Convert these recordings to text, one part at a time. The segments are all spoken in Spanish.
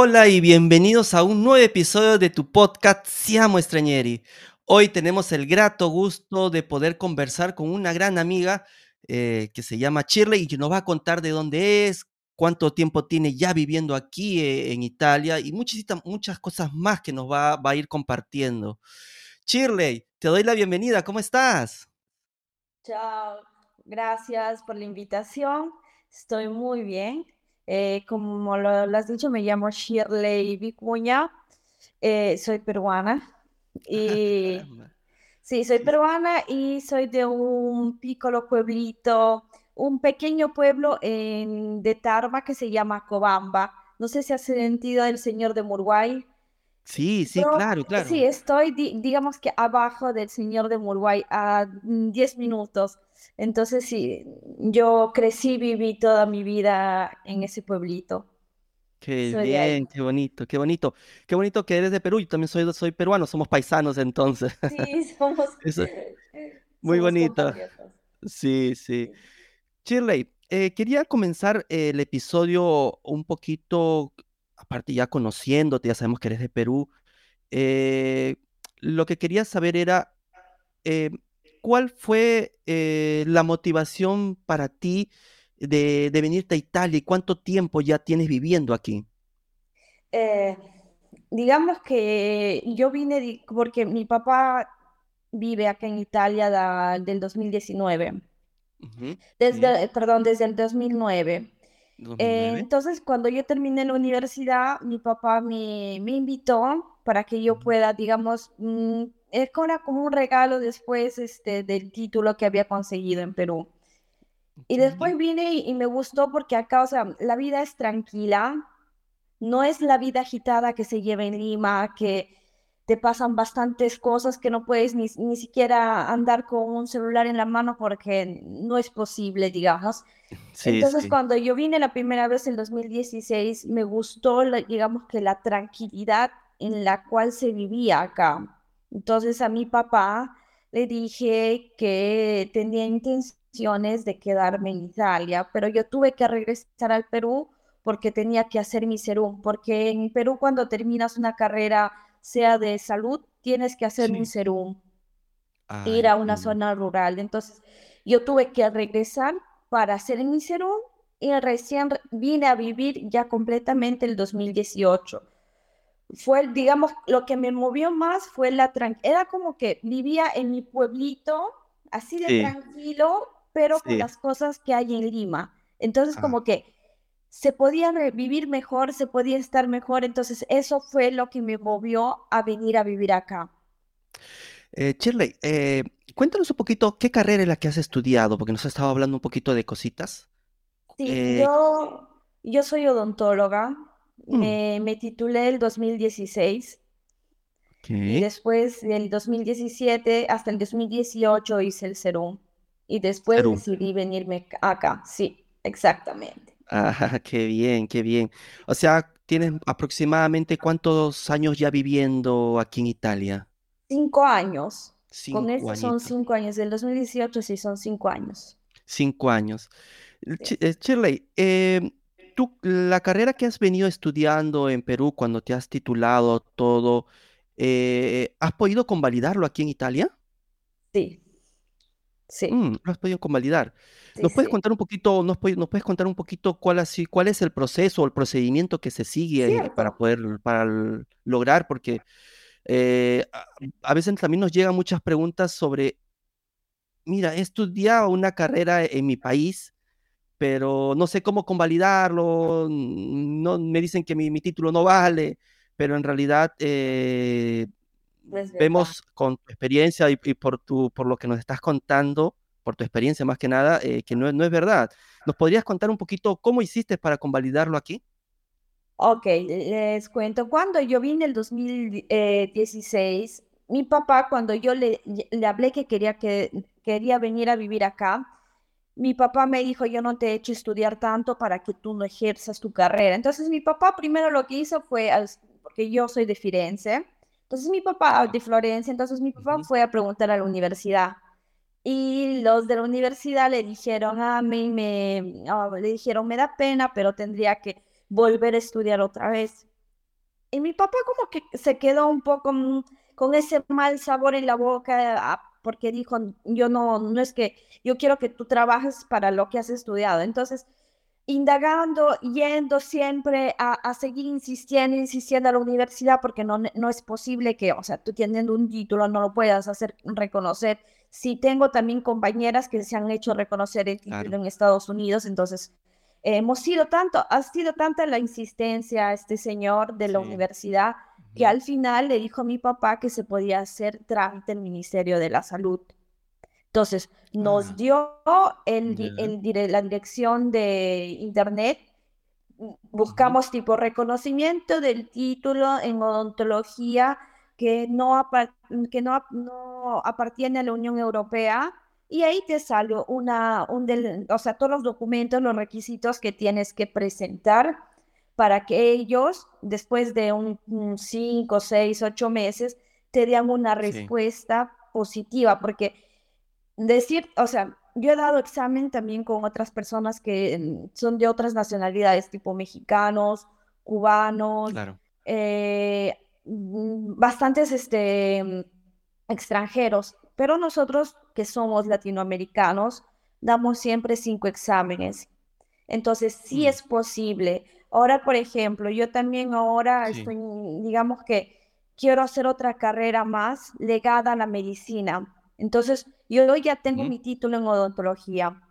Hola y bienvenidos a un nuevo episodio de tu podcast Siamo Stranieri. Hoy tenemos el grato gusto de poder conversar con una gran amiga eh, que se llama Shirley y que nos va a contar de dónde es, cuánto tiempo tiene ya viviendo aquí eh, en Italia y muchas, muchas cosas más que nos va, va a ir compartiendo. Shirley, te doy la bienvenida, ¿cómo estás? Chao, gracias por la invitación. Estoy muy bien. Eh, como lo, has dicho, me llamo Shirley Vicuña, eh, soy peruana. Y sí, soy peruana y soy de un piccolo pueblito, un pequeño pueblo en, de Tarma que se llama Cobamba. No sé si has sentido el señor de Murguay. Sí, sí, claro, claro. Sí, estoy, digamos que abajo del señor de Murguay, a 10 minutos. Entonces, sí, yo crecí, viví toda mi vida en ese pueblito. Qué bien, qué bonito, qué bonito. Qué bonito que eres de Perú. Yo también soy, soy peruano, somos paisanos entonces. Sí, somos, muy bonito. Sí, sí. Shirley, eh, quería comenzar el episodio un poquito, aparte ya conociéndote, ya sabemos que eres de Perú. Eh, lo que quería saber era, eh, ¿cuál fue eh, la motivación para ti de, venirte a Italia y cuánto tiempo ya tienes viviendo aquí? Eh, digamos que yo vine porque mi papá vive acá en Italia del 2019. Desde, perdón, desde el 2009. entonces, cuando yo terminé la universidad, mi papá me, me invitó para que yo pueda, digamos, es como un regalo después este, del título que había conseguido en Perú. Y después vine y, me gustó porque acá, o sea, la vida es tranquila, no es la vida agitada que se lleva en Lima, que te pasan bastantes cosas que no puedes ni, ni siquiera andar con un celular en la mano porque no es posible, digamos. Entonces, cuando yo vine la primera vez en 2016, me gustó, digamos que la tranquilidad en la cual se vivía acá. Entonces a mi papá le dije que tenía intenciones de quedarme en Italia, pero yo tuve que regresar al Perú porque tenía que hacer mi serum, porque en Perú cuando terminas una carrera, sea de salud, tienes que hacer un serum, ir a una zona rural. Entonces yo tuve que regresar para hacer mi serum y recién vine a vivir ya completamente el 2018 fue, digamos, lo que me movió más fue la tranquilidad. Era como que vivía en mi pueblito, así de tranquilo, pero con las cosas que hay en Lima. Entonces, ah. como que se podía vivir mejor, se podía estar mejor. Entonces, eso fue lo que me movió a venir a vivir acá. Eh, Shirley, eh, cuéntanos un poquito qué carrera es la que has estudiado, porque nos has estado hablando un poquito de cositas. Sí, eh, yo, yo soy odontóloga. Mm. Me, titulé el 2016 y después del 2017 hasta el 2018 hice el serum y después decidí venirme acá. Sí, exactamente. Ah, qué bien, qué bien. O sea, ¿tienes aproximadamente cuántos años ya viviendo aquí en Italia? Cinco años. Con esto son cinco años. Del 2018 sí son cinco años. Cinco años. Eh, Shirley, eh, tú, la carrera que has venido estudiando en Perú cuando te has titulado todo, eh, ¿has podido convalidarlo aquí en Italia? Sí, sí. Mm, lo has podido convalidar. ¿Nos puedes contar un poquito, nos puedes, nos puedes contar un poquito cuál, así, cuál es el proceso o el procedimiento que se sigue para poder, para lograr? Porque eh, a, veces también nos llegan muchas preguntas sobre, mira, he estudiado una carrera en mi país, pero no sé cómo convalidarlo, no, me dicen que mi, título no vale, pero en realidad eh, vemos con tu experiencia y, por, tu, por lo que nos estás contando, por tu experiencia más que nada, eh, que no, no es verdad. ¿Nos podrías contar un poquito cómo hiciste para convalidarlo aquí? Ok, les cuento. Cuando yo vine el 2016, mi papá, cuando yo le, le hablé que quería, que quería venir a vivir acá, mi papá me dijo, yo no te he hecho estudiar tanto para que tú no ejerzas tu carrera. Entonces mi papá primero lo que hizo fue, porque yo soy de Firenze, entonces mi papá de Florencia, entonces mi papá fue a preguntar a la universidad. Y los de la universidad le dijeron, a mí me, ah, le dijeron, me da pena, pero tendría que volver a estudiar otra vez. y mi papá como que se quedó un poco mm, con ese mal sabor en la boca ah, porque dijo, yo no, no es que yo quiero que tú trabajes para lo que has estudiado. Entonces, indagando, yendo siempre a, seguir insistiendo, insistiendo a la universidad, porque no, no es posible que, o sea, tú teniendo un título no lo puedas hacer reconocer. Sí tengo también compañeras que se han hecho reconocer el título en Estados Unidos, entonces hemos sido tanto, ha sido tanta la insistencia a este señor de la universidad que al final le dijo a mi papá que se podía hacer trámite el Ministerio de la Salud. Entonces, nos ah. dio el, el, la dirección de internet, buscamos tipo reconocimiento del título en odontología que no, que no, no apartiene a la Unión Europea. Y ahí te sale una, un del, o sea, todos los documentos, los requisitos que tienes que presentar para que ellos, después de un 5, 6, 8 meses, te den una respuesta positiva, porque decir, o sea, yo he dado examen también con otras personas que mm, son de otras nacionalidades, tipo mexicanos, cubanos, eh, mm, bastantes este, extranjeros, pero nosotros que somos latinoamericanos, damos siempre cinco exámenes. Entonces, sí mm. es posible. Ahora, por ejemplo, yo también ahora estoy, digamos que quiero hacer otra carrera más legada a la medicina. Entonces, yo hoy ya tengo mi título en odontología.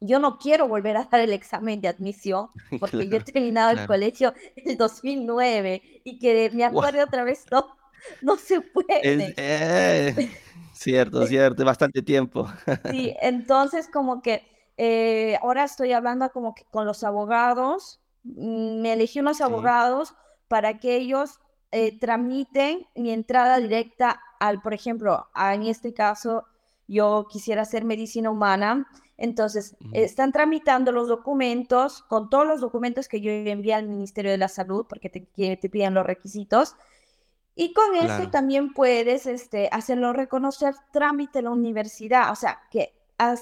Yo no quiero volver a dar el examen de admisión porque yo he terminado el colegio en el 2009 y que me acuerdo otra vez, no, no se puede. Eh, Cierto, cierto, bastante tiempo. Sí, entonces como que eh, ahora estoy hablando como que con los abogados, mm, me elegí unos abogados para que ellos eh, tramiten mi entrada directa al, por ejemplo, en este caso yo quisiera hacer medicina humana, entonces están tramitando los documentos con todos los documentos que yo envié al Ministerio de la Salud porque te, te piden los requisitos. Y con eso también puedes este, hacerlo reconocer trámite en la universidad. O sea, que ah,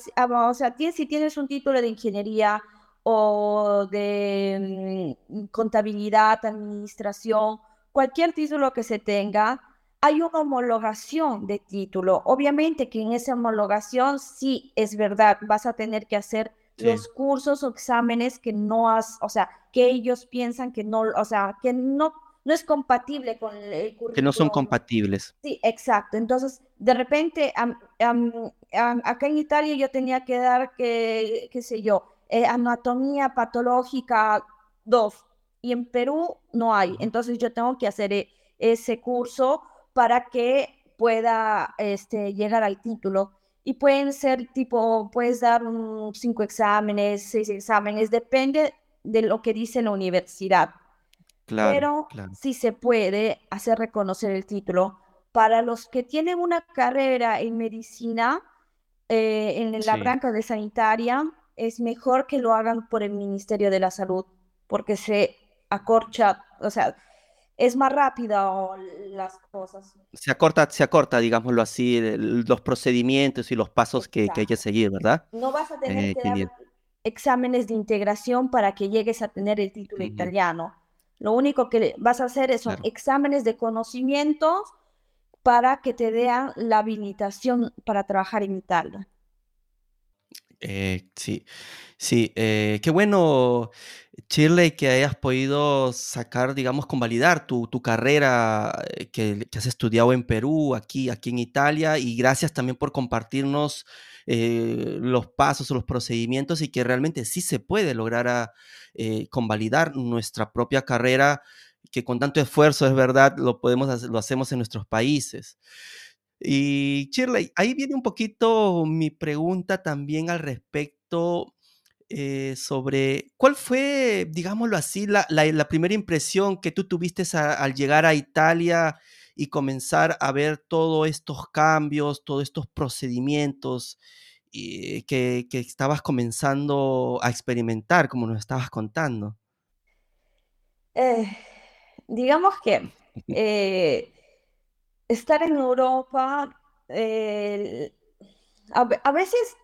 o sea, si tienes un título de ingeniería o de mm, contabilidad, administración, cualquier título que se tenga, hay una homologación de título. Obviamente que en esa homologación sí es verdad, vas a tener que hacer los cursos o exámenes que no has, o sea, que ellos piensan que no, o sea, que no no es compatible con el currículum. Que no son compatibles. Sí, exacto. Entonces, de repente, acá en Italia yo tenía que dar, que, qué sé yo, eh, anatomía patológica 2 y en Perú no hay. Entonces yo tengo que hacer e, ese curso para que pueda este, llegar al título. Y pueden ser tipo, puedes dar cinco exámenes, seis exámenes, depende de lo que dice la universidad pero sí se puede hacer reconocer el título. Para los que tienen una carrera en medicina, eh, en la branca de sanitaria, es mejor que lo hagan por el Ministerio de la Salud, porque se acorcha, o sea, es más rápido las cosas. Se acorta, se acorta, digámoslo así, los procedimientos y los pasos que, hay que seguir, ¿verdad? No vas a tener eh, que dar exámenes de integración para que llegues a tener el título italiano. Lo único que vas a hacer son exámenes de conocimientos para que te den la habilitación para trabajar en Italia. Eh, sí, sí, eh, qué bueno, Shirley, que hayas podido sacar, digamos, convalidar tu, tu carrera eh, que, has estudiado en Perú, aquí, aquí en Italia, y gracias también por compartirnos los pasos o los procedimientos y que realmente sí se puede lograr a, convalidar nuestra propia carrera, que con tanto esfuerzo, es verdad, lo, podemos, lo hacemos en nuestros países. Y Shirley, ahí viene un poquito mi pregunta también al respecto eh, sobre cuál fue, digámoslo así, la, la, primera impresión que tú tuviste al llegar a Italia y comenzar a ver todos estos cambios, todos estos procedimientos que, que, estabas comenzando a experimentar, como nos estabas contando. Eh, digamos que eh, estar en Europa, eh, a, veces,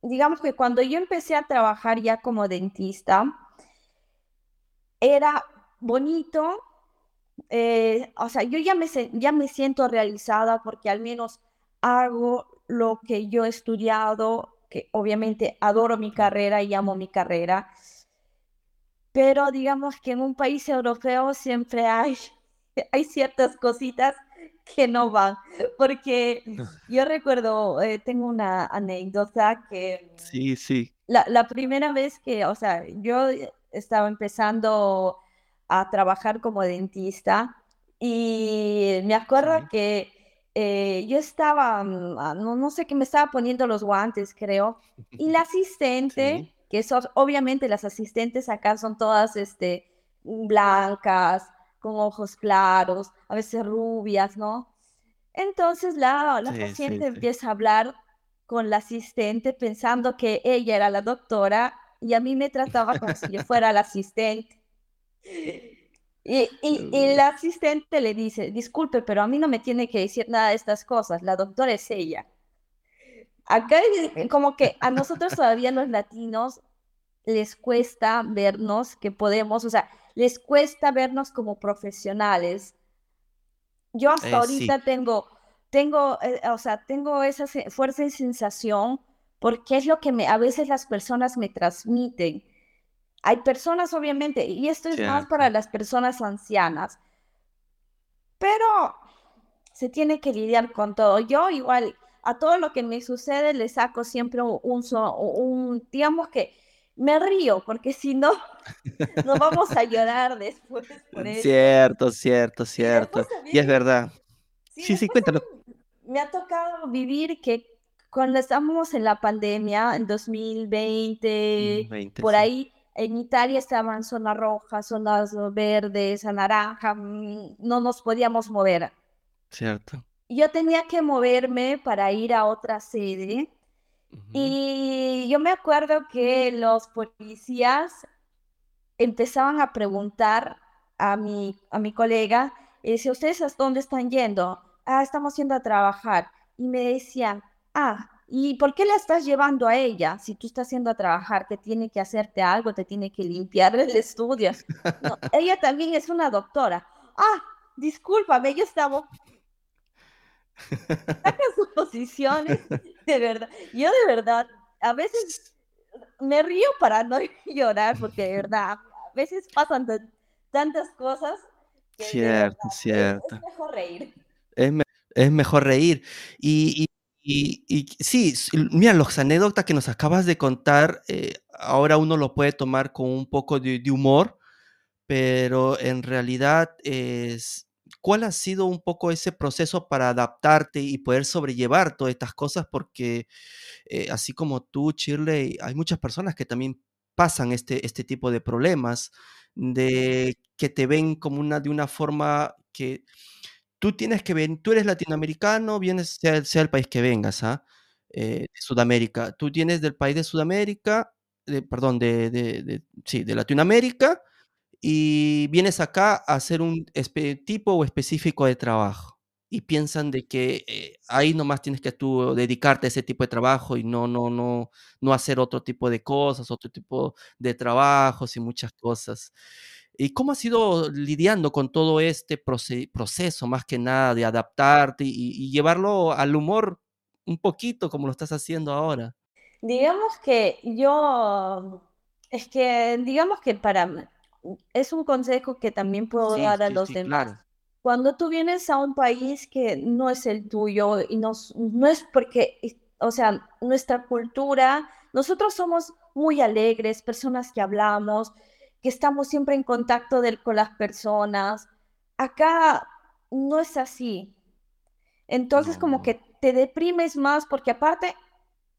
digamos que cuando yo empecé a trabajar ya como dentista, era bonito, eh, o sea, yo ya me, ya me siento realizada porque al menos hago lo que yo he estudiado, que obviamente adoro mi carrera y amo mi carrera, pero digamos que en un país europeo siempre hay, hay ciertas cositas que no van, porque yo recuerdo, eh, tengo una anécdota que... Sí, sí. La, la, primera vez que, o sea, yo estaba empezando a trabajar como dentista y me acuerdo que eh, yo estaba, mm, ah, no, no, sé qué me estaba poniendo los guantes, creo, y la asistente, que son, obviamente las asistentes acá son todas este, blancas, con ojos claros, a veces rubias, ¿no? Entonces la, la paciente empieza a hablar con la asistente pensando que ella era la doctora y a mí me trataba como si yo fuera la asistente. Y, y, la asistente le dice, disculpe, pero a mí no me tiene que decir nada de estas cosas, la doctora es ella. Acá como que a nosotros todavía los latinos les cuesta vernos que podemos, o sea, les cuesta vernos como profesionales. Yo hasta eh, ahorita tengo, tengo, eh, o sea, tengo esa fuerza y sensación porque es lo que me, a veces las personas me transmiten hay personas, obviamente, y esto es más para las personas ancianas, pero se tiene que lidiar con todo. Yo igual, a todo lo que me sucede le saco siempre un, un, digamos que me río, porque si no, nos vamos a llorar después. Cierto, cierto, cierto. Y es verdad. Sí, sí, cuéntalo. Me ha tocado vivir que cuando estamos en la pandemia, en 2020, mm, por ahí, en Italia estaban zonas rojas, zonas verdes, naranja, mm, no nos podíamos mover. Cierto. Yo tenía que moverme para ir a otra sede y yo me acuerdo que los policías empezaban a preguntar a mi, a mi colega, si ¿ustedes a dónde están yendo? Ah, estamos yendo a trabajar. Y me decían, ah, ¿Y por qué la estás llevando a ella? Si tú estás haciendo a trabajar, te tiene que hacerte algo, te tiene que limpiar el estudio. ella también es una doctora. Ah, discúlpame, yo estaba... Saca sus posiciones, de verdad. Yo de verdad, a veces me río para no llorar, porque de verdad, a veces pasan tantas cosas. cierto, cierto. Es, mejor reír. Es, mejor reír. y y, sí, mira, los anécdotas que nos acabas de contar, eh, ahora uno lo puede tomar con un poco de, humor, pero en realidad es, ¿cuál ha sido un poco ese proceso para adaptarte y poder sobrellevar todas estas cosas? Porque eh, así como tú, Shirley, hay muchas personas que también pasan este, este tipo de problemas, de que te ven como una, de una forma que tú tienes que venir, tú eres latinoamericano, vienes, sea, el país que vengas, ¿ah? Eh, de Sudamérica. Tú tienes del país de Sudamérica, perdón, de, sí, de Latinoamérica, y vienes acá a hacer un tipo o específico de trabajo. Y piensan de que eh, ahí nomás tienes que tú dedicarte a ese tipo de trabajo y no, no, no, no hacer otro tipo de cosas, otro tipo de trabajos y muchas cosas. ¿Y cómo has ido lidiando con todo este proceso, más que nada, de adaptarte y, llevarlo al humor un poquito como lo estás haciendo ahora? Digamos que yo, es que digamos que para, es un consejo que también puedo dar a los demás. Cuando tú vienes a un país que no es el tuyo y no, no es porque, o sea, nuestra cultura, nosotros somos muy alegres, personas que hablamos, que estamos siempre en contacto con las personas. Acá no es así. Entonces como que te deprimes más porque aparte,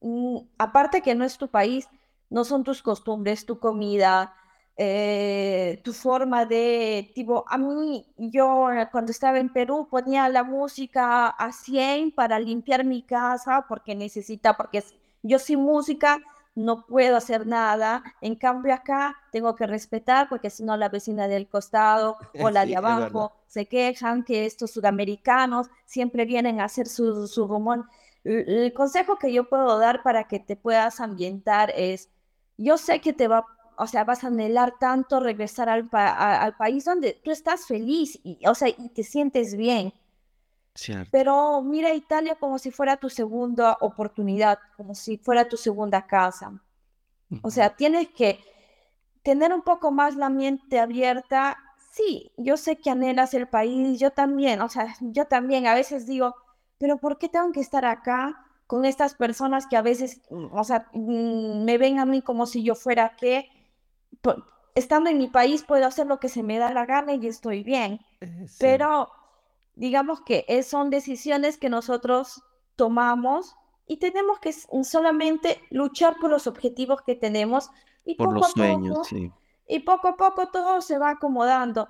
mm, aparte que no es tu país, no son tus costumbres, tu comida, eh, tu forma de, tipo, a mí, yo cuando estaba en Perú ponía la música a 100 para limpiar mi casa porque necesita, porque yo sin música no puedo hacer nada. En cambio acá tengo que respetar porque si no la vecina del costado o la de abajo se quejan que estos sudamericanos siempre vienen a hacer su, su rumón. El, consejo que yo puedo dar para que te puedas ambientar es, yo sé que te va, o sea, vas a anhelar tanto regresar al, al país donde tú estás feliz y, o sea, y te sientes bien. Pero mira Italia como si fuera tu segunda oportunidad, como si fuera tu segunda casa. O sea, tienes que tener un poco más la mente abierta. Sí, yo sé que anhelas el país, yo también, o sea, yo también a veces digo, pero ¿por qué tengo que estar acá con estas personas que a veces, o sea, mm, me ven a mí como si yo fuera que, estando en mi país puedo hacer lo que se me da la gana y estoy bien. Eh, pero digamos que son decisiones que nosotros tomamos y tenemos que solamente luchar por los objetivos que tenemos y por poco los sueños, sí. Y poco a poco todo se va acomodando.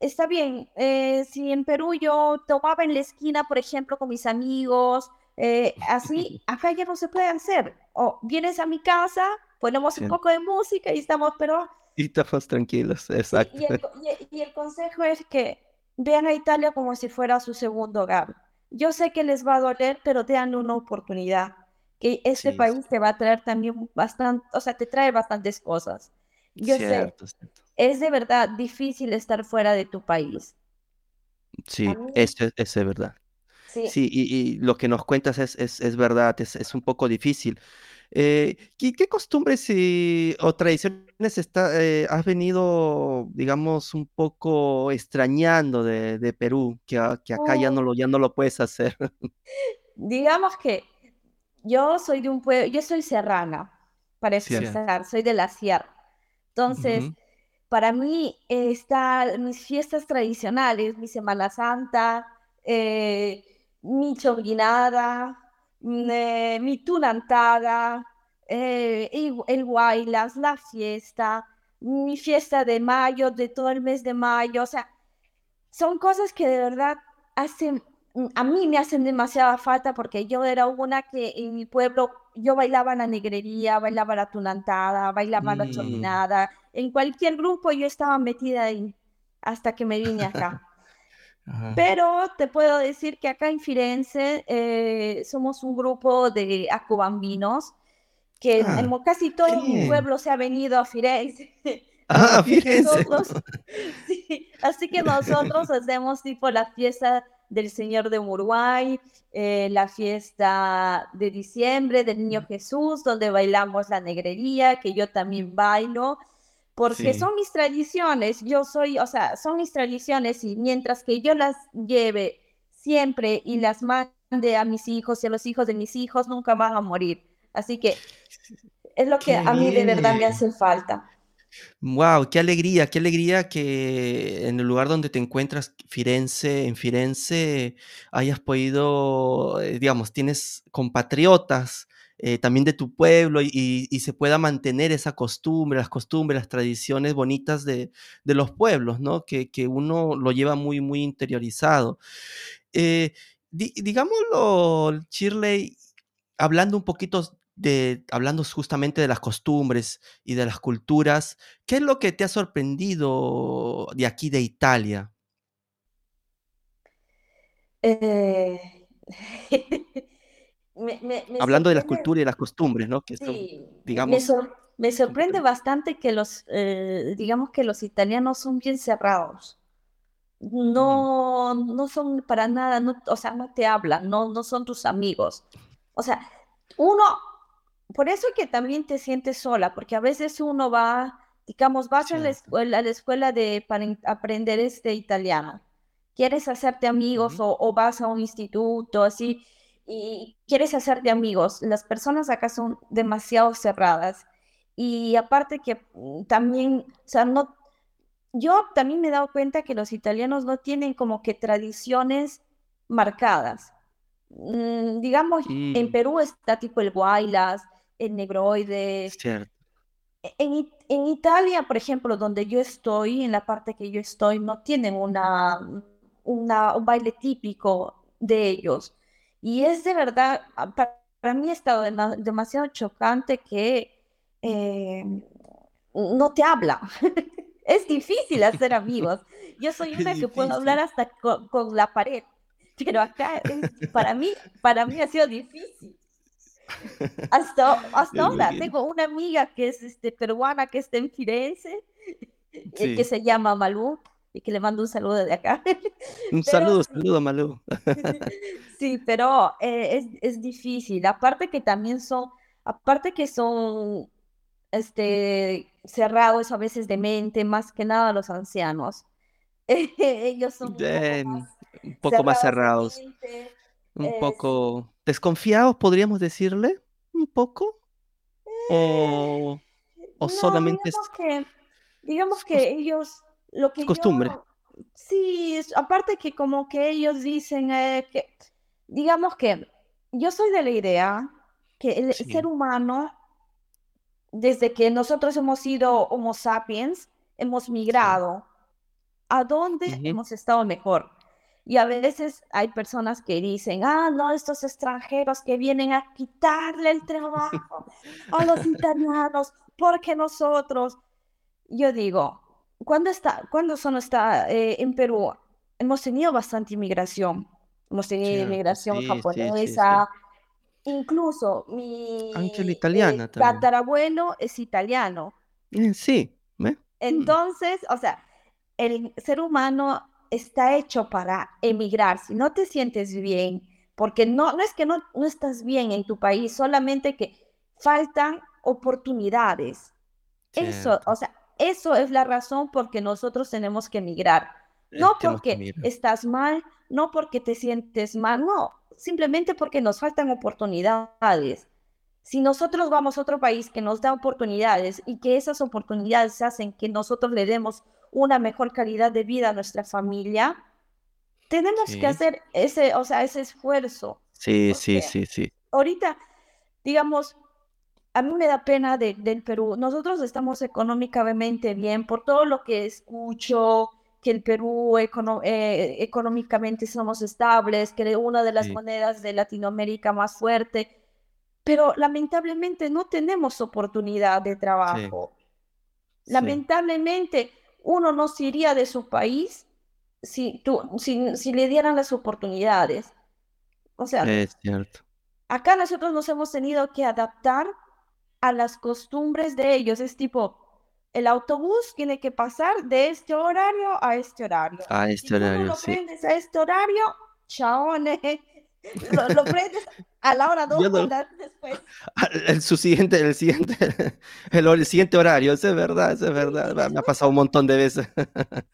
Está bien, eh, si en Perú yo tomaba en la esquina, por ejemplo, con mis amigos, eh, así, acá ya no se puede hacer. O vienes a mi casa, ponemos un poco de música y estamos, pero... Y estamos tranquilos, exacto. y el consejo es que vean a Italia como si fuera su segundo hogar. Yo sé que les va a doler, pero dan una oportunidad, que este país te va a traer también bastante, o sea, te trae bastantes cosas. Yo sé, es de verdad difícil estar fuera de tu país. Sí, eso, es verdad. Sí, y, lo que nos cuentas es, es, verdad, es, es un poco difícil. Eh, ¿qué, costumbres o tradiciones está, eh, has venido, digamos, un poco extrañando de, Perú, que, acá ya, no oh. lo, ya no lo puedes hacer? Digamos que yo soy de un pueblo, yo soy serrana, para empezar, soy de la sierra. Entonces, para mí están mis fiestas tradicionales, mi Semana Santa, eh, mi chonguinada, eh, mi tunantada, eh, el, Guaylas, la fiesta, mi fiesta de mayo, de todo el mes de mayo, o sea, son cosas que de verdad hacen, a mí me hacen demasiada falta porque yo era una que en mi pueblo yo bailaba la negrería, bailaba la tunantada, bailaba la mm. chominada, en cualquier grupo yo estaba metida ahí hasta que me vine acá. Pero te puedo decir que acá en Firenze eh, somos un grupo de acubambinos que ah, casi todo mi pueblo se ha venido a Firenze. Ah, Firenze. así que nosotros hacemos tipo la fiesta del Señor de Uruguay, eh, la fiesta de diciembre del Niño Jesús, donde bailamos la negrería, que yo también bailo porque son mis tradiciones, yo soy, o sea, son mis tradiciones y mientras que yo las lleve siempre y las mande a mis hijos y a los hijos de mis hijos, nunca van a morir. Así que es lo que a mí de verdad me hace falta. Wow, qué alegría, qué alegría que en el lugar donde te encuentras, Firenze, en Firenze, hayas podido, eh, digamos, tienes compatriotas eh, también de tu pueblo y, se pueda mantener esa costumbre, las costumbres, las tradiciones bonitas de, los pueblos, ¿no? Que, uno lo lleva muy, muy interiorizado. Eh, digámoslo, Shirley, hablando un poquito de, hablando justamente de las costumbres y de las culturas, ¿qué es lo que te ha sorprendido de aquí de Italia? Eh... Hablando de las culturas y las costumbres, ¿no? Que digamos... Me, sorprende bastante que los, eh, digamos que los italianos son bien cerrados. No, no son para nada, no, o sea, no te hablan, no, no son tus amigos. O sea, uno, por eso que también te sientes sola, porque a veces uno va, digamos, vas a la escuela, a la escuela de, para aprender este italiano. Quieres hacerte amigos o, o vas a un instituto, así, y quieres hacerte amigos. Las personas acá son demasiado cerradas. Y aparte que mm, también, o sea, no, yo también me he dado cuenta que los italianos no tienen como que tradiciones marcadas. Mm, digamos, en Perú está tipo el guaylas, el negroide. Cierto. E, en, en, Italia, por ejemplo, donde yo estoy, en la parte que yo estoy, no tienen una, una un baile típico de ellos. Y es de verdad, ah, para, mí ha estado demasiado chocante que eh, no te habla. es difícil hacer amigos. Yo soy una que puedo hablar hasta con, la pared, pero acá para mí, para mí ha sido difícil. hasta, hasta ahora tengo una amiga que es este, peruana que está en Firenze, eh, que se llama Malú, y que le mando un saludo de acá. Un saludo, saludo, Malú. sí, pero eh, es, es difícil. Aparte que también son, aparte que son este, cerrados a veces de mente, más que nada los ancianos. Ellos son un poco más, cerrados. un poco desconfiados, podríamos decirle, un poco. O, o solamente digamos que, digamos que ellos lo que costumbre. sí, aparte que como que ellos dicen eh, que, digamos que yo soy de la idea que el ser humano desde que nosotros hemos sido Homo sapiens, hemos migrado. ¿A dónde hemos estado mejor? Y a veces hay personas que dicen, ah, no, estos extranjeros que vienen a quitarle el trabajo a los italianos, porque nosotros, yo digo, cuando, está, cuando son está, eh, en Perú, hemos tenido bastante inmigración. Hemos tenido inmigración japonesa, Incluso mi Ángel italiana tatarabuelo es italiano. Eh, sí, mm. Entonces, o sea, el ser humano está hecho para emigrar. Si no te sientes bien, porque no, no es que no, no estás bien en tu país, solamente que faltan oportunidades. Eso, o sea, eso es la razón por que nosotros tenemos que emigrar. No porque estás mal, no porque te sientes mal, no, simplemente porque nos faltan oportunidades. Si nosotros vamos a otro país que nos da oportunidades y que esas oportunidades hacen que nosotros le demos una mejor calidad de vida a nuestra familia, tenemos que hacer ese, o sea, ese esfuerzo. Sí, sí, sí, sí. Ahorita, digamos, a mí me da pena del Perú. Nosotros estamos económicamente bien por todo lo que escucho, que el Perú eh, económicamente somos estables, que es una de las monedas de Latinoamérica más fuerte, pero lamentablemente no tenemos oportunidad de trabajo. Lamentablemente uno no se iría de su país si, tú, si, si le dieran las oportunidades. O sea, es cierto. acá nosotros nos hemos tenido que adaptar a las costumbres de ellos. Es tipo, el autobús tiene que pasar de este horario a este horario. A este horario, lo sí. prendes a este horario, chaone. Lo, lo prendes a la hora dos después. El, su siguiente, el siguiente, el, siguiente horario, eso es verdad, eso es verdad. Me ha pasado un montón de veces.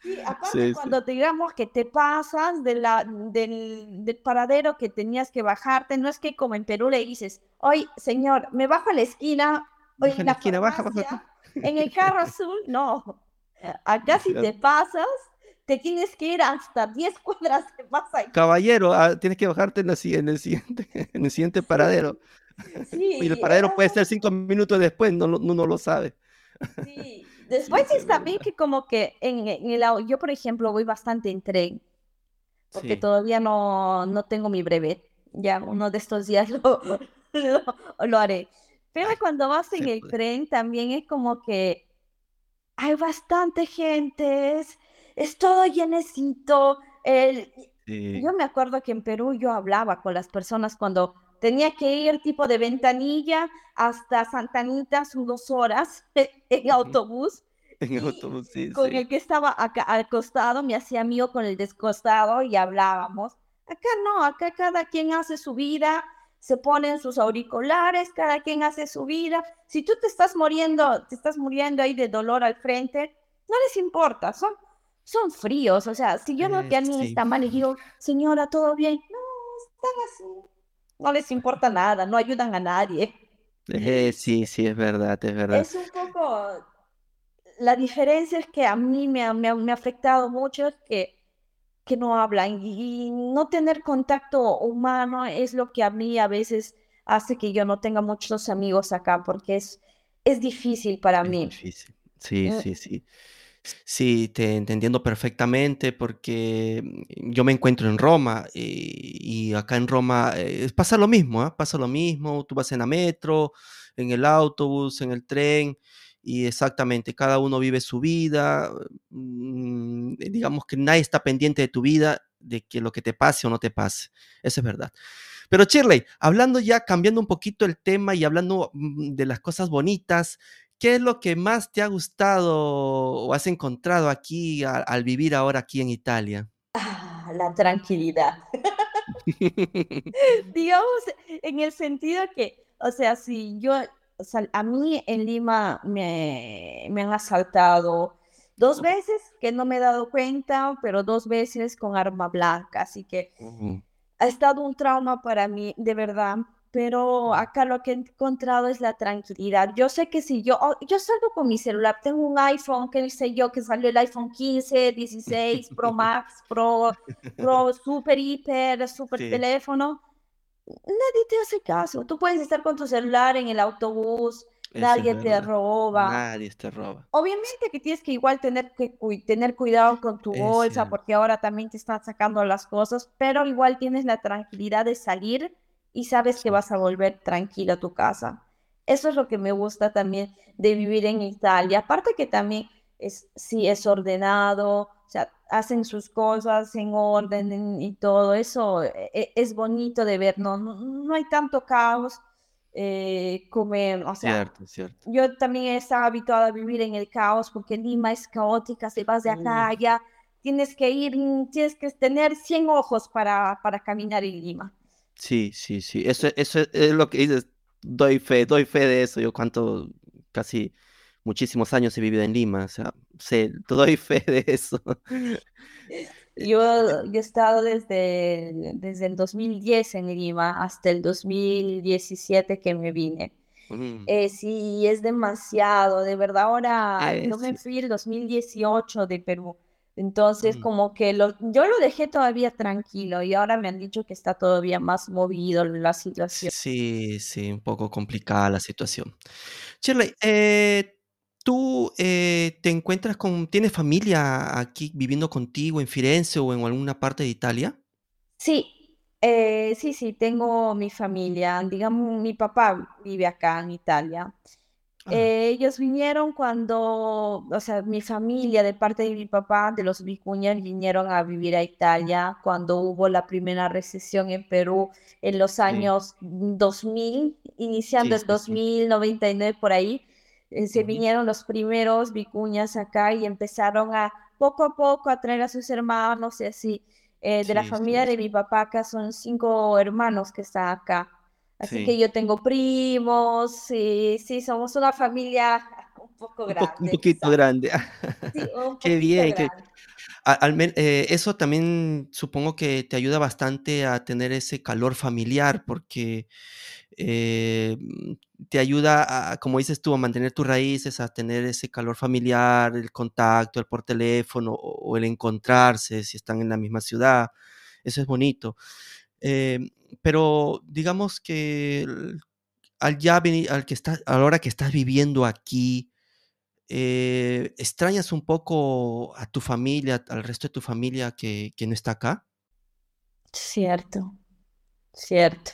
Sí, aparte cuando te digamos que te pasas de la, del, del, paradero que tenías que bajarte, no es que como en Perú le dices, oye, señor, me bajo a la esquina, oye, en la, esquina, baja, baja. En el carro azul, no. Acá si te pasas, te tienes que ir hasta 10 cuadras de más Caballero, ah, tienes que bajarte en, el siguiente, en el siguiente paradero. Sí, y el paradero puede ser cinco minutos después, no, no, lo sabe. Sí, después es también que como que en, el, yo, por ejemplo, voy bastante en tren, porque todavía no, no tengo mi brevet. Ya uno de estos días lo, lo haré. Pero cuando vas en el tren también es como que hay bastante gente, es, todo llenecito. El, Yo me acuerdo que en Perú yo hablaba con las personas cuando tenía que ir tipo de ventanilla hasta Santa Anita, sus dos horas en autobús. En autobús, sí. Con el que estaba acá al costado, me hacía mío con el descostado y hablábamos. Acá no, acá cada quien hace su vida, se ponen sus auriculares, cada quien hace su vida. Si tú te estás muriendo, te estás muriendo ahí de dolor al frente, no les importa, son, son fríos. O sea, si yo veo que alguien está mal y digo, señora, ¿todo bien? No, están así. No les importa nada, no ayudan a nadie. Eh, sí, sí, es verdad, es verdad. Es un poco, la diferencia es que a mí me, me, me ha afectado mucho, es que que no hablan y, no tener contacto humano es lo que a mí a veces hace que yo no tenga muchos amigos acá porque es, es difícil para mí. Difícil. Sí, eh, sí, sí. Sí, te entendiendo perfectamente porque mm, yo me encuentro en Roma y, acá en Roma eh, pasa lo mismo, ¿eh? pasa lo mismo, tú vas en la metro, en el autobús, en el tren y exactamente, cada uno vive su vida, mm, digamos que nadie está pendiente de tu vida, de que lo que te pase o no te pase, eso es verdad. Pero Shirley, hablando ya, cambiando un poquito el tema y hablando mm, de las cosas bonitas, ¿qué es lo que más te ha gustado o has encontrado aquí al, vivir ahora aquí en Italia? Ah, la tranquilidad. Digamos, en el sentido que, o sea, si yo, o sea, a mí en Lima me, me han asaltado dos veces que no me he dado cuenta, pero dos veces con arma blanca, así que ha estado un trauma para mí, de verdad. Pero acá lo que he encontrado es la tranquilidad. Yo sé que si yo, oh, yo salgo con mi celular, tengo un iPhone, que sé yo, que salió el iPhone 15, 16, Pro Max, Pro, Pro, Super, Hiper, Super teléfono. Nadie te hace caso. Tú puedes estar con tu celular en el autobús, nadie te roba. Nadie te roba. Obviamente que tienes que igual tener que tener cuidado con tu bolsa, porque ahora también te están sacando las cosas, pero igual tienes la tranquilidad de salir y sabes que vas a volver tranquila a tu casa. Eso es lo que me gusta también de vivir en Italia. Aparte que también es, sí es ordenado, o sea, hacen sus cosas en orden y todo eso e, e, es bonito de ver, no, no, hay tanto caos. Eh, como, o sea, cierto, cierto. yo también he estado habituada a vivir en el caos porque Lima es caótica, se vas de acá allá, tienes que ir, tienes que tener 100 ojos para, para caminar en Lima. Sí, sí, sí. Eso, eso es lo que dices. Doy fe, doy fe de eso. Yo cuánto, casi muchísimos años he vivido en Lima. O sea, sé, doy fe de eso. Yo, he estado desde, desde el 2010 en Lima hasta el 2017 que me vine. Mm. Eh, sí, es demasiado, de verdad. Ahora, ah, no me fui el 2018 de Perú. Entonces, como que lo, yo lo dejé todavía tranquilo y ahora me han dicho que está todavía más movido la situación. Sí, sí, un poco complicada la situación. Shirley, eh, ¿tú eh, te encuentras con, tienes familia aquí viviendo contigo en Firenze o en alguna parte de Italia? Sí, eh, sí, sí, tengo mi familia. Digamos, mi papá vive acá en Italia. Eh, ellos vinieron cuando, o sea, mi familia de parte de mi papá, de los Vicuñas, vinieron a vivir a Italia cuando hubo la primera recesión en Perú en los años 2000, iniciando el 2099 por ahí. Eh, se vinieron los primeros Vicuñas acá y empezaron a poco a poco a traer a sus hermanos y así. Eh, de la familia de mi papá acá son cinco hermanos que están acá. Así que yo tengo primos, sí, sí, somos una familia un poco grande. Un, poquito grande. Sí, un Qué bien. Eh, eso también supongo que te ayuda bastante a tener ese calor familiar porque eh, te ayuda, a, como dices tú, a mantener tus raíces, a tener ese calor familiar, el contacto, el por teléfono o, el encontrarse si están en la misma ciudad. Eso es bonito. Em, pero digamos que al ya venir, al que estás, a la hora que estás viviendo aquí, eh, ¿extrañas un poco a tu familia, al resto de tu familia que, que no está acá? Cierto, cierto.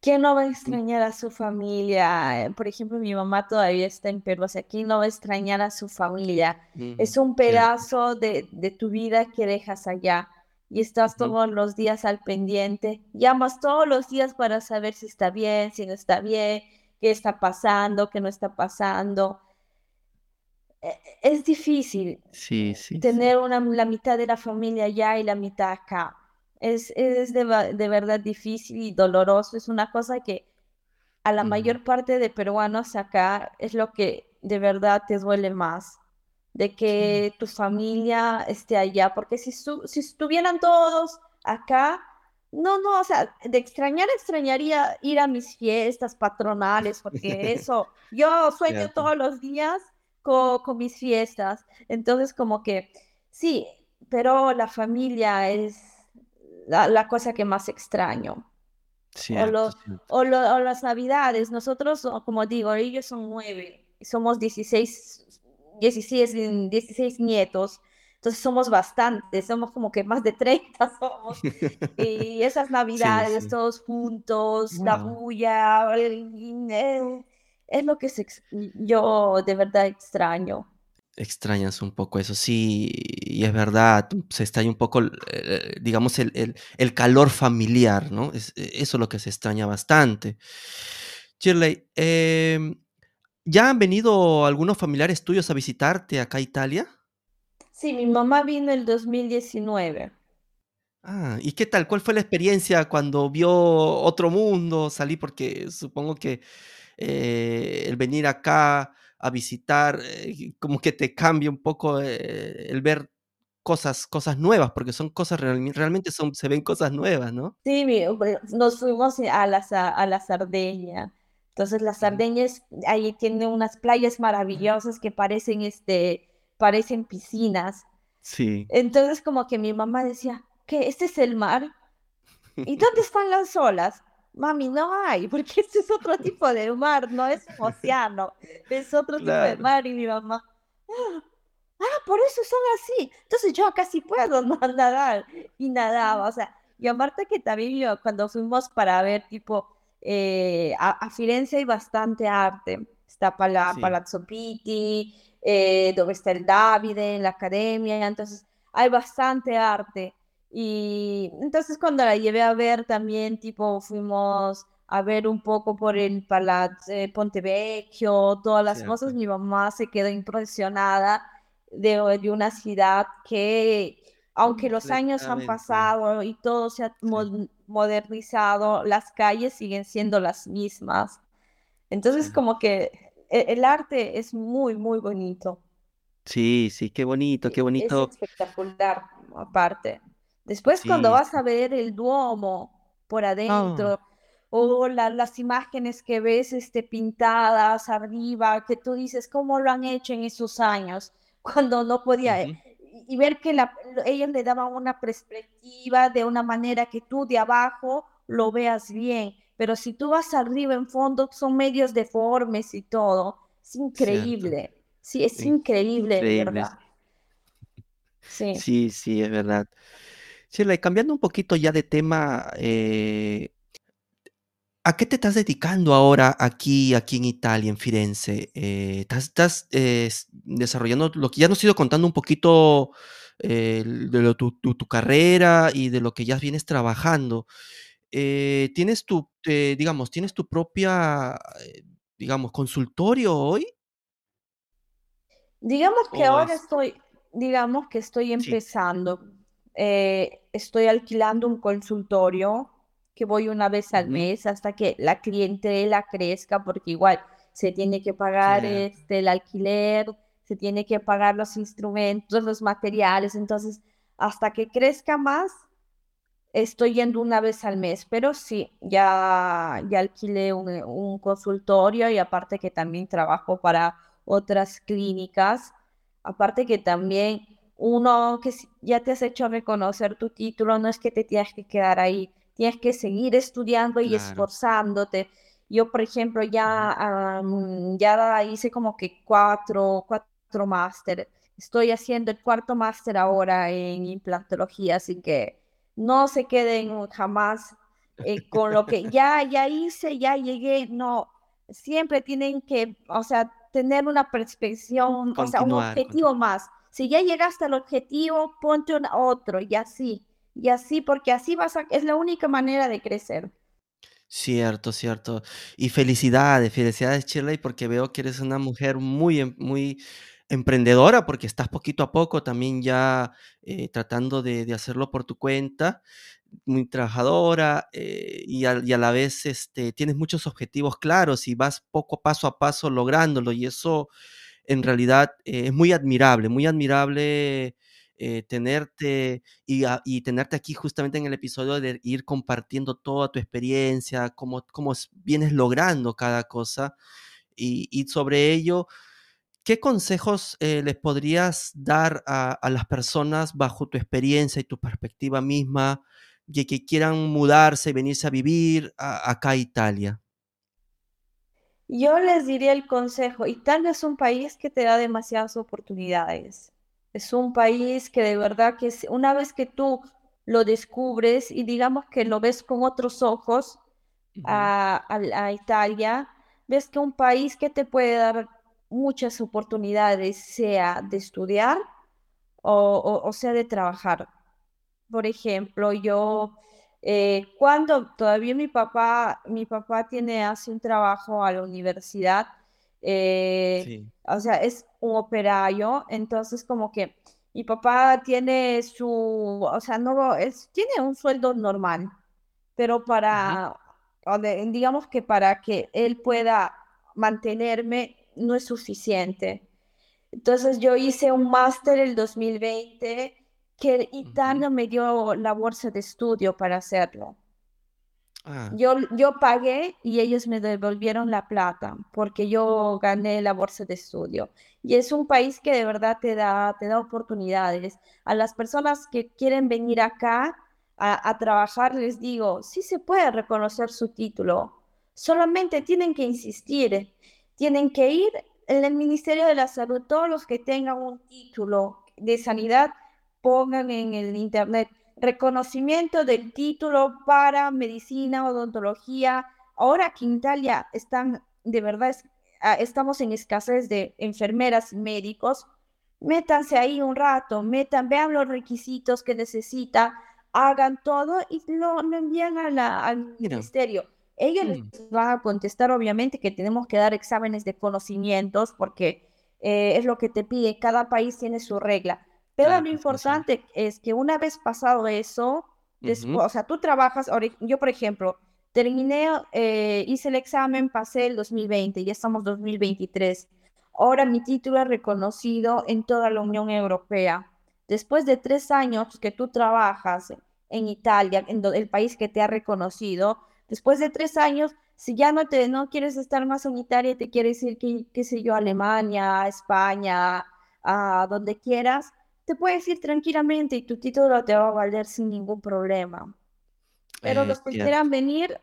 ¿Quién no va a extrañar a su familia? Por ejemplo, mi mamá todavía está en Perú, o sea, ¿quién no va a extrañar a su familia? Es un pedazo de, de, tu vida que dejas allá y estás todos los días al pendiente. Llamas todos los días para saber si está bien, si no está bien, qué está pasando, qué no está pasando. E, es difícil sí, sí, tener Una, la mitad de la familia allá y la mitad acá. Es, es de, de, verdad difícil y doloroso. Es una cosa que a la mayor parte de peruanos acá es lo que de verdad te duele más de que tu familia esté allá, porque si, si estuvieran todos acá, no, no, o sea, de extrañar, extrañaría ir a mis fiestas patronales, porque eso, yo sueño todos los días con, con, mis fiestas, entonces como que, sí, pero la familia es la, cosa que más extraño. o, los, o, o, las navidades, nosotros, como digo, ellos son nueve, somos 16 16, 16 nietos, entonces somos bastantes, somos como que más de 30 somos. y esas navidades todos juntos, la bulla, es lo que yo de verdad extraño. Extrañas un poco eso, sí, y es verdad, se extraña un poco, eh, digamos, el el el calor familiar, ¿no? Es e eso es lo que se extraña bastante. Shirley, em, ¿ya han venido algunos familiares tuyos a visitarte acá a Italia? Sí, mi mamá vino el 2019. Ah, ¿y qué tal? ¿Cuál fue la experiencia cuando vio otro mundo, salir? Porque supongo que, eh, el venir acá a visitar, eh, como que te cambia un poco, eh, el ver cosas cosas nuevas, porque son cosas realme realmente son se ven cosas nuevas, ¿no? Sí, nos fuimos a la a la Sardegna. Entonces, la Ujú. Sardegna es ahí tiene unas playas maravillosas que parecen, este, parecen piscinas. Sí. Entonces, como que mi mamá decía: "¿Qué? ¿Este es el mar? ¿Y dónde están las olas?". "Mami, no hay, porque este es otro tipo de mar, no es un océano, es otro tipo de mar", y mi mamá: "Ah, ah, por eso son así, entonces yo sí puedo na nadar", y nadaba, o sea, y aparte que también yo cuando fuimos para ver tipo, eh, a a Firenze hay bastante arte, está Pala Sí. Palazzo Pitti, eh, dove está el David, la Accademia, entonces hay bastante arte. Y entonces, cuando la llevé a ver también, tipo, fuimos a ver un poco por el Palaz eh, Ponte Vecchio, todas las cosas, Cierto. mi mamá se quedó impresionada de de una ciudad que, aunque los años han pasado y todo se ha modernizado, las calles siguen siendo las mismas. Entonces, Sí. como que e el arte es muy, muy bonito. Sí, sí, qué bonito, qué es bonito. espectacular, aparte. Después, cuando vas a ver el Duomo por Ah. adentro, o la las imágenes que ves, este, pintadas arriba, que tú dices: "¿Cómo lo han hecho en esos años?", cuando no podía, eh. Y ver que la ellos le daban una perspectiva de una manera que tú de abajo lo veas bien, pero si tú vas arriba en fondo, son medios deformes y todo. Es Cierto. increíble. Sí, es In increíble, de increíbles. verdad. Sí. Sí, sí, es verdad. Shirley, cambiando un poquito ya de tema, eh ¿a qué te estás dedicando ahora aquí aquí en Italia, en Firenze? Eh, ¿estás estás, eh, desarrollando lo que ya nos has ido contando un poquito, eh, de lo tu tu tu carrera y de lo que ya vienes trabajando? ¿tienes tu, digamos, tienes tu propia, digamos, consultorio hoy? Digamos que ¿O ahora es? estoy digamos que estoy empezando, estoy alquilando un consultorio, que voy una vez al mes hasta que la clientela crezca, porque igual se tiene que pagar, este, el alquiler, se tiene que pagar los instrumentos, los materiales, entonces, hasta que crezca más, estoy yendo una vez al mes, pero sí, ya ya alquilé un, eh, un consultorio y aparte que también trabajo para otras clínicas, aparte que también uno que ya te has hecho reconocer tu título, no es que te tienes que quedar ahí, tienes que seguir estudiando y Claro. esforzándote. Yo, por ejemplo, ya, am, ya hice como que 4, 4 máster. Estoy haciendo el cuarto máster ahora en implantología, así que no se queden jamás, eh, con lo que ya ya hice, ya llegué, no, siempre tienen que, o sea, tener una perspección, o sea, un Continuar, objetivo más. Si ya llegaste al objetivo, ponte un otro, y así, y así, porque así vas a es la única manera de crecer. Cierto, cierto. Y felicidades, felicidades, Shirley, porque veo que eres una mujer muy em muy emprendedora, porque estás poquito a poco también ya, eh, tratando de hacerlo por tu cuenta, muy trabajadora, eh, y a y a la vez, este, tienes muchos objetivos claros y vas poco paso a paso lográndolo, y eso en realidad eh, es muy admirable, muy admirable, eh, tenerte y tenerte aquí justamente en el episodio de ir compartiendo toda tu experiencia, cómo cómo vienes logrando cada cosa. Y sobre ello, ¿qué consejos, eh, les podrías dar a las personas bajo tu experiencia y tu perspectiva misma, de que quieran mudarse y venirse a vivir acá a Italia? Yo les diría el consejo, Italia es un país que te da demasiadas oportunidades. Es un país que de verdad que una vez que tú lo descubres y digamos que lo ves con otros ojos a a Italia, ves que un país que te puede dar muchas oportunidades, sea de estudiar o, sea de trabajar. Por ejemplo, yo, eh, cuando todavía mi papá, mi papá tiene, hace un trabajo a la universidad, eh, o sea, es un operario, entonces como que mi papá tiene su, o sea, no, es, tiene un sueldo normal, pero para, digamos que para que él pueda mantenerme no es suficiente. Entonces yo hice un máster el 2020 que Italia me dio la bolsa de estudio para hacerlo. Ah. Yo, yo pagué y ellos me devolvieron la plata porque yo gané la bolsa de estudio. Y es un país que de verdad te da, te da oportunidades. A las personas que quieren venir acá a, a trabajar, les digo, sí se puede reconocer su título, solamente tienen que insistir, tienen que ir en el Ministerio de la Salud, todos los que tengan un título de sanidad, pongan en el Internet reconocimiento del título para medicina, odontología. Ahora que en Italia están, de verdad, ah, estamos en escasez de enfermeras y médicos, métanse ahí un rato, metan, vean los requisitos que necesita, hagan todo y lo, envían al ministerio. Ellos les mm. van a contestar, obviamente, que tenemos que dar exámenes de conocimientos porque eh, es lo que te pide. Cada país tiene su regla. Pero lo importante es que una vez pasado eso, o sea, tú trabajas, yo por ejemplo, terminé, eh, hice el examen, pasé el 2020, ya estamos 2023. Ahora mi título es reconocido en toda la Unión Europea. Después de tres años que tú trabajas en Italia, en el país que te ha reconocido, Después de tres años, si ya no te no quieres estar más unitaria y te quieres ir, qué, qué sé yo, Alemania, España, a donde quieras, te puedes ir tranquilamente y tu título te va a valer sin ningún problema. Pero los que quieran venir,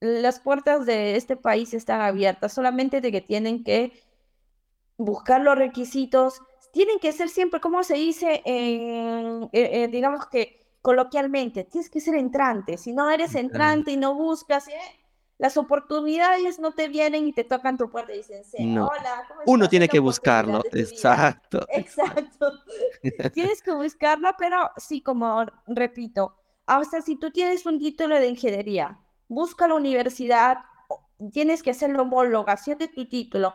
las puertas de este país están abiertas, solamente de que tienen que buscar los requisitos, tienen que ser siempre, como se dice, en, digamos que coloquialmente, tienes que ser entrante. Si no eres entrante y no buscas, ¿eh? Las oportunidades no te vienen y te tocan tu puerta y dicen, hola, Uno tiene que buscarlo, exacto. Exacto. tienes que buscarlo, pero sí, como repito, hasta si tú tienes un título de ingeniería, busca la universidad, tienes que hacer la homologación de tu título.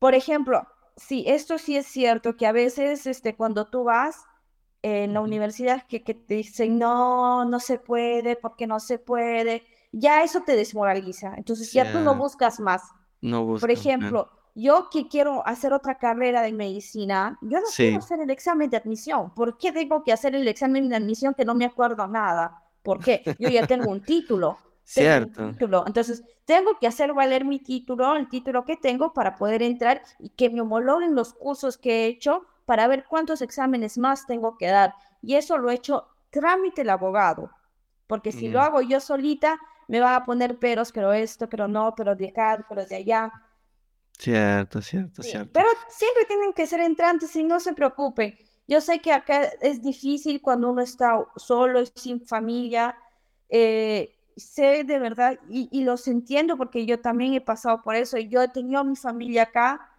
Por ejemplo, sí, esto sí es cierto que a veces este, cuando tú vas, en la universidad que, que, te dicen, no, no se puede, porque no se puede, ya eso te desmoraliza. Entonces ya tú no buscas más. No buscas, Por ejemplo, yo que quiero hacer otra carrera de medicina, yo no quiero hacer el examen de admisión. ¿Por qué tengo que hacer el examen de admisión que no me acuerdo nada? ¿Por qué? Yo ya tengo un título. Cierto. título. Entonces, tengo que hacer valer mi título, el título que tengo para poder entrar y que me homologuen los cursos que he hecho para ver cuántos exámenes más tengo que dar. Y eso lo he hecho trámite el abogado, porque si lo mm. hago yo solita, me va a poner peros, pero esto, pero no, pero de acá, pero de allá. Cierto, cierto, cierto. Pero siempre tienen que ser entrantes y no se preocupen. Yo sé que acá es difícil cuando uno está solo, sin familia. Eh, sé de verdad y, y, los entiendo porque yo también he pasado por eso y yo he tenido mi familia acá,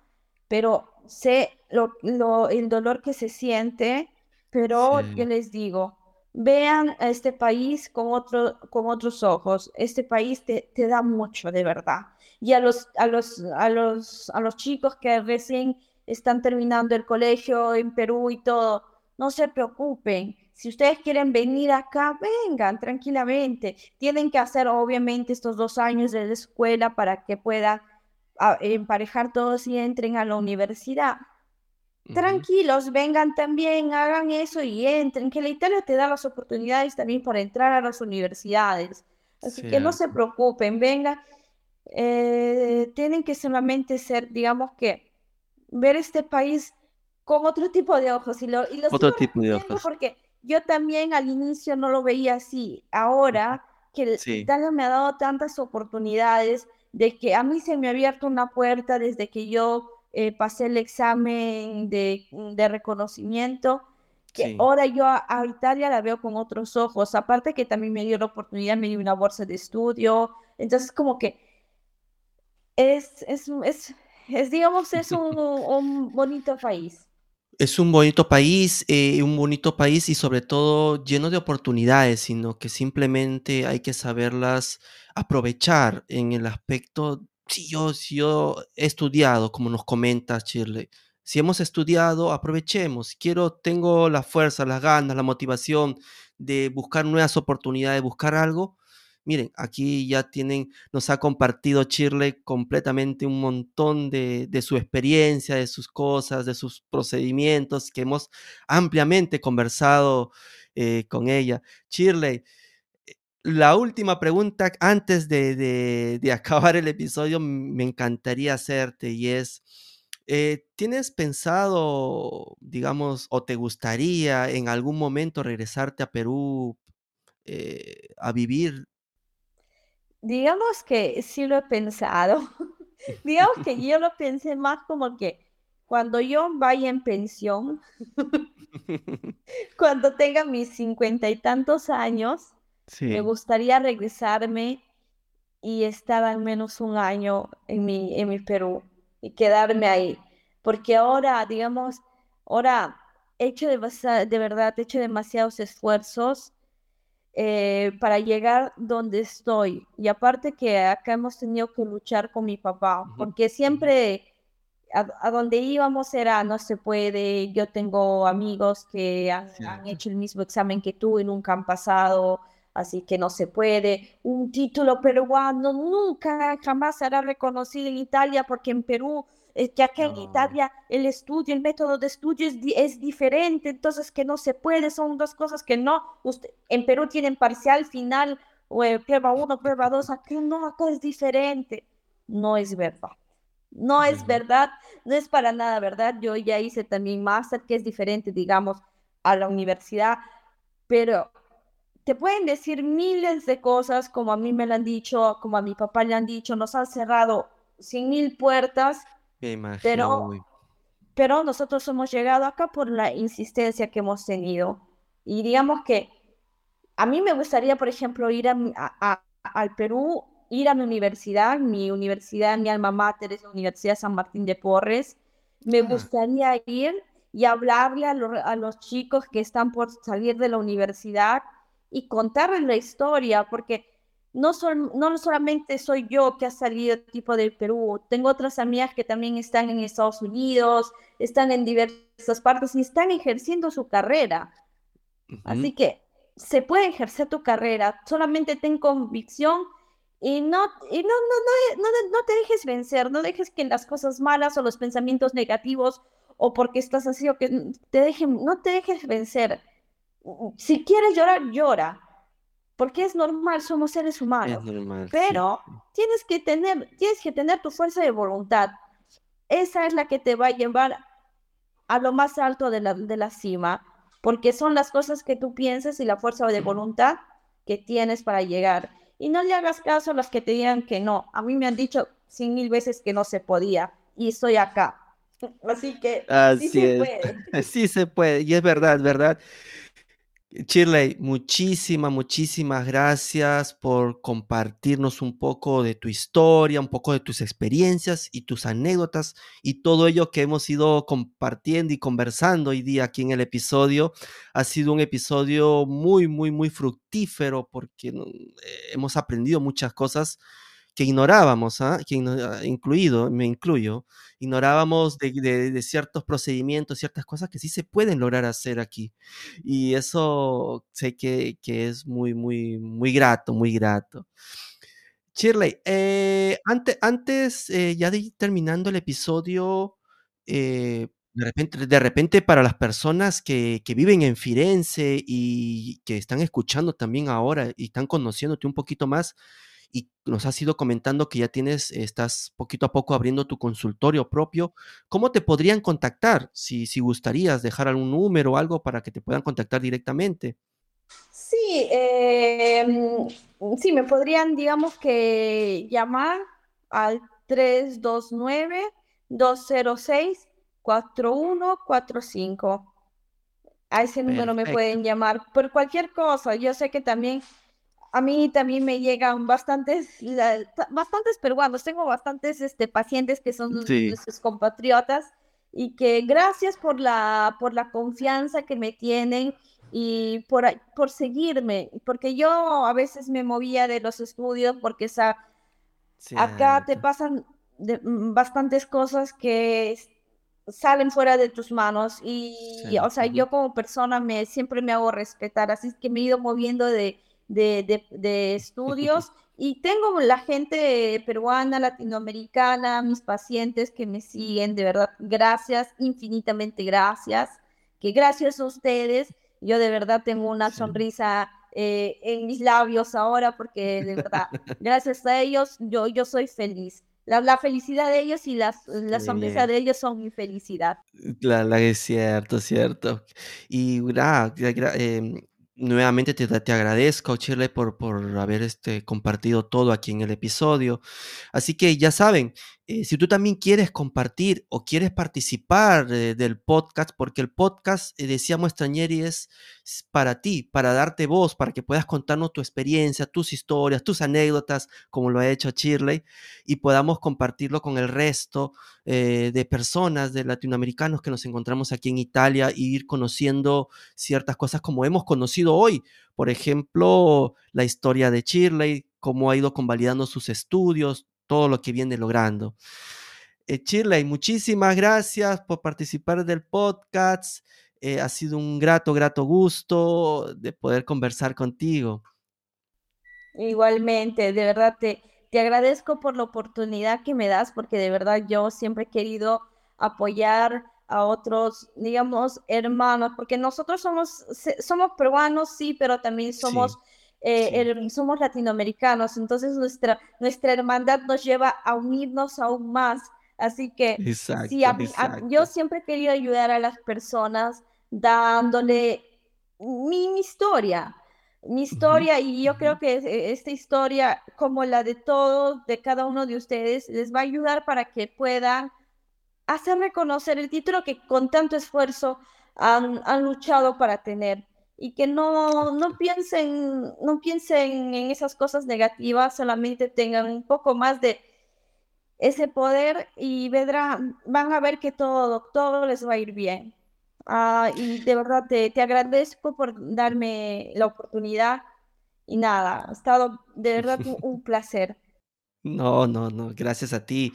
pero sé lo, el dolor que se siente, pero yo les digo, vean a este país con, otro, con otros ojos. Este país te, te, da mucho, de verdad. Y a los, a, los, a, los, a los chicos que recién están terminando el colegio en Perú y todo, no se preocupen. Si ustedes quieren venir acá, vengan tranquilamente. Tienen que hacer, obviamente, estos dos años de la escuela para que puedan emparejar todos y entren a la universidad. Tranquilos, vengan también, hagan eso y entren, que la Italia te da las oportunidades también para entrar a las universidades. Así que no se preocupen, vengan. Eh, tienen que solamente ser, digamos que, ver este país con otro tipo de ojos. Y, lo, y otro tipo de ojos. Porque yo también al inicio no lo veía así. Ahora que Italia me ha dado tantas oportunidades, de que a mí se me ha abierto una puerta desde que yo eh, pasé el examen de, de reconocimiento, que ahora yo a, Italia la veo con otros ojos, aparte que también me dio la oportunidad, me dio una bolsa de estudio, entonces como que es, es, es, es, digamos, es un, bonito país. Es un bonito país, eh, un bonito país y sobre todo lleno de oportunidades, sino que simplemente hay que saberlas aprovechar en el aspecto, si yo, si yo he estudiado, como nos comenta Shirley, si hemos estudiado, aprovechemos. Quiero, tengo la fuerza, las ganas, la motivación de buscar nuevas oportunidades, buscar algo. Miren, aquí ya tienen, nos ha compartido Shirley completamente un montón de, su experiencia, de sus cosas, de sus procedimientos que hemos ampliamente conversado eh, con ella. Shirley, la última pregunta antes de, acabar el episodio me encantaría hacerte y es, eh, ¿Tienes pensado, digamos, o te gustaría en algún momento regresarte a Perú eh, a vivir? Digamos que sí lo he pensado. digamos que yo lo pensé más como que cuando yo vaya en pensión, cuando tenga mis cincuenta y tantos años, me gustaría regresarme y estar al menos un año en mi, en mi Perú y quedarme ahí. Porque ahora, digamos, ahora he hecho de, de verdad, he hecho demasiados esfuerzos eh, para llegar donde estoy. Y aparte que acá hemos tenido que luchar con mi papá, porque siempre a, donde íbamos era no se puede, yo tengo amigos que han, han, hecho el mismo examen que tú y nunca han pasado, así que no se puede. Un título peruano nunca, jamás será reconocido en Italia porque en Perú, es que acá en Italia el estudio, el método de estudio es, diferente, entonces que no se puede, son dos cosas que no. Usted, en Perú tienen parcial, final, o eh, prueba uno, prueba dos, aquí no, acá es diferente. No es verdad. No es verdad, no es para nada verdad. Yo ya hice también máster, que es diferente, digamos, a la universidad, pero te pueden decir miles de cosas, como a mí me lo han dicho, como a mi papá le han dicho, nos han cerrado cien mil puertas, pero, pero nosotros hemos llegado acá por la insistencia que hemos tenido. Y digamos que a mí me gustaría, por ejemplo, ir a, al Perú, ir a mi universidad, mi universidad, mi alma mater es la Universidad San Martín de Porres. Me ah. gustaría ir y hablarle a, a los chicos que están por salir de la universidad y contarles la historia, porque no, son, no solamente soy yo que ha salido tipo del Perú, tengo otras amigas que también están en Estados Unidos, están en diversas partes y están ejerciendo su carrera. Así que se puede ejercer tu carrera, solamente ten convicción y no, y no, no, no, no, no te dejes vencer, no dejes que las cosas malas o los pensamientos negativos o porque estás así o que te dejen, no te dejes vencer si quieres llorar, llora, porque es normal, somos seres humanos. pero tienes que tener, tienes que tener tu fuerza de voluntad. Esa es la que te va a llevar a lo más alto de la, de la cima, porque son las cosas que tú piensas y la fuerza de voluntad que tienes para llegar. Y no le hagas caso a los que te digan que no. A mí me han dicho cien mil veces que no se podía y estoy acá. Así que sí se puede. Sí se puede, y es verdad, verdad. Shirley, muchísimas, muchísimas gracias por compartirnos un poco de tu historia, un poco de tus experiencias y tus anécdotas y todo ello que hemos ido compartiendo y conversando hoy día aquí en el episodio. Ha sido un episodio muy, muy, muy fructífero porque eh, hemos aprendido muchas cosas que ignorábamos, ¿ah? ah incluido, me incluyo, ignorábamos de, ciertos procedimientos, ciertas cosas que sí se pueden lograr hacer aquí. Y eso sé que, es muy, muy, muy grato, muy grato. Shirley, eh, antes, antes eh, ya de terminando el episodio, eh, de repente, de repente para las personas que, que, viven en Firenze y que están escuchando también ahora y están conociéndote un poquito más, y nos has ido comentando que ya tienes, estás poquito a poco abriendo tu consultorio propio. ¿Cómo te podrían contactar? Si, si gustarías dejar algún número o algo para que te puedan contactar directamente. Sí, em, sí, me podrían, digamos que llamar al 329-206-4145. A ese número me pueden llamar por cualquier cosa. Yo sé que también a mí también me llegan bastantes, bastantes peruanos, tengo bastantes este, pacientes que son sus compatriotas y que gracias por la, por la confianza que me tienen y por, por seguirme, porque yo a veces me movía de los estudios porque esa, acá te pasan mm, bastantes cosas que salen fuera de tus manos y, o sea, yo como persona me siempre me hago respetar, así que me he ido moviendo de, de, de, estudios y tengo la gente peruana, latinoamericana, mis pacientes que me siguen, de verdad, gracias, infinitamente gracias, que gracias a ustedes yo de verdad tengo una sonrisa eh, en mis labios ahora porque de verdad, gracias a ellos yo, yo soy feliz. La, felicidad de ellos y la, la sonrisa de ellos son mi felicidad. La, es cierto, cierto. Y nada, em, nuevamente te, te agradezco, Shirley, por, por haber este, compartido todo aquí en el episodio. Así que ya saben, eh, si tú también quieres compartir o quieres participar del podcast, porque el podcast, eh, es para ti, para darte voz, para que puedas contarnos tu experiencia, tus historias, tus anécdotas, como lo ha hecho Shirley, y podamos compartirlo con el resto eh, de personas, de latinoamericanos que nos encontramos aquí en Italia y ir conociendo ciertas cosas como hemos conocido hoy. Por ejemplo, la historia de Shirley, cómo ha ido convalidando sus estudios, todo lo que viene logrando. Eh, Shirley, muchísimas gracias por participar del podcast. Eh, ha sido un grato, grato gusto de poder conversar contigo. Igualmente, de verdad te, te agradezco por la oportunidad que me das, porque de verdad yo siempre he querido apoyar a otros, digamos, hermanos, porque nosotros somos, somos peruanos, sí, pero también somos eh, somos latinoamericanos, entonces nuestra, nuestra hermandad nos lleva a unirnos aún más. Así que sí, yo siempre he querido ayudar a las personas dándole mi, historia, mi historia y yo creo que e, esta historia, como la de todos, de cada uno de ustedes, les va a ayudar para que puedan hacer reconocer el título que con tanto esfuerzo han, han luchado para tener y que no, no, piensen, no piensen en esas cosas negativas, solamente tengan un poco más de ese poder y vendrán, van a ver que todo, todo les va a ir bien. Ah, y de verdad te, te agradezco por darme la oportunidad y nada, ha estado de verdad un placer. No, no, no, gracias a ti.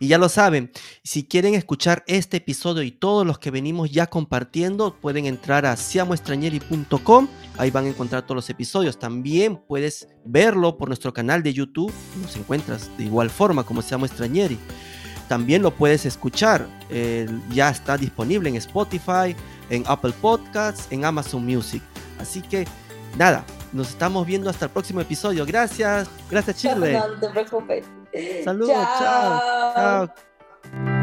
Y ya lo saben, si quieren escuchar este episodio y todos los que venimos ya compartiendo, pueden entrar a siamoestrañeri.com, ahí van a encontrar todos los episodios. También puedes verlo por nuestro canal de YouTube, nos encuentras de igual forma como Siamo. También lo puedes escuchar, ya está disponible en Spotify, en Apple Podcasts, en Amazon Music. Así que nada, nos estamos viendo hasta el próximo episodio. Gracias. Gracias, Chile. No, te preocupes. Saludos. chao. chao.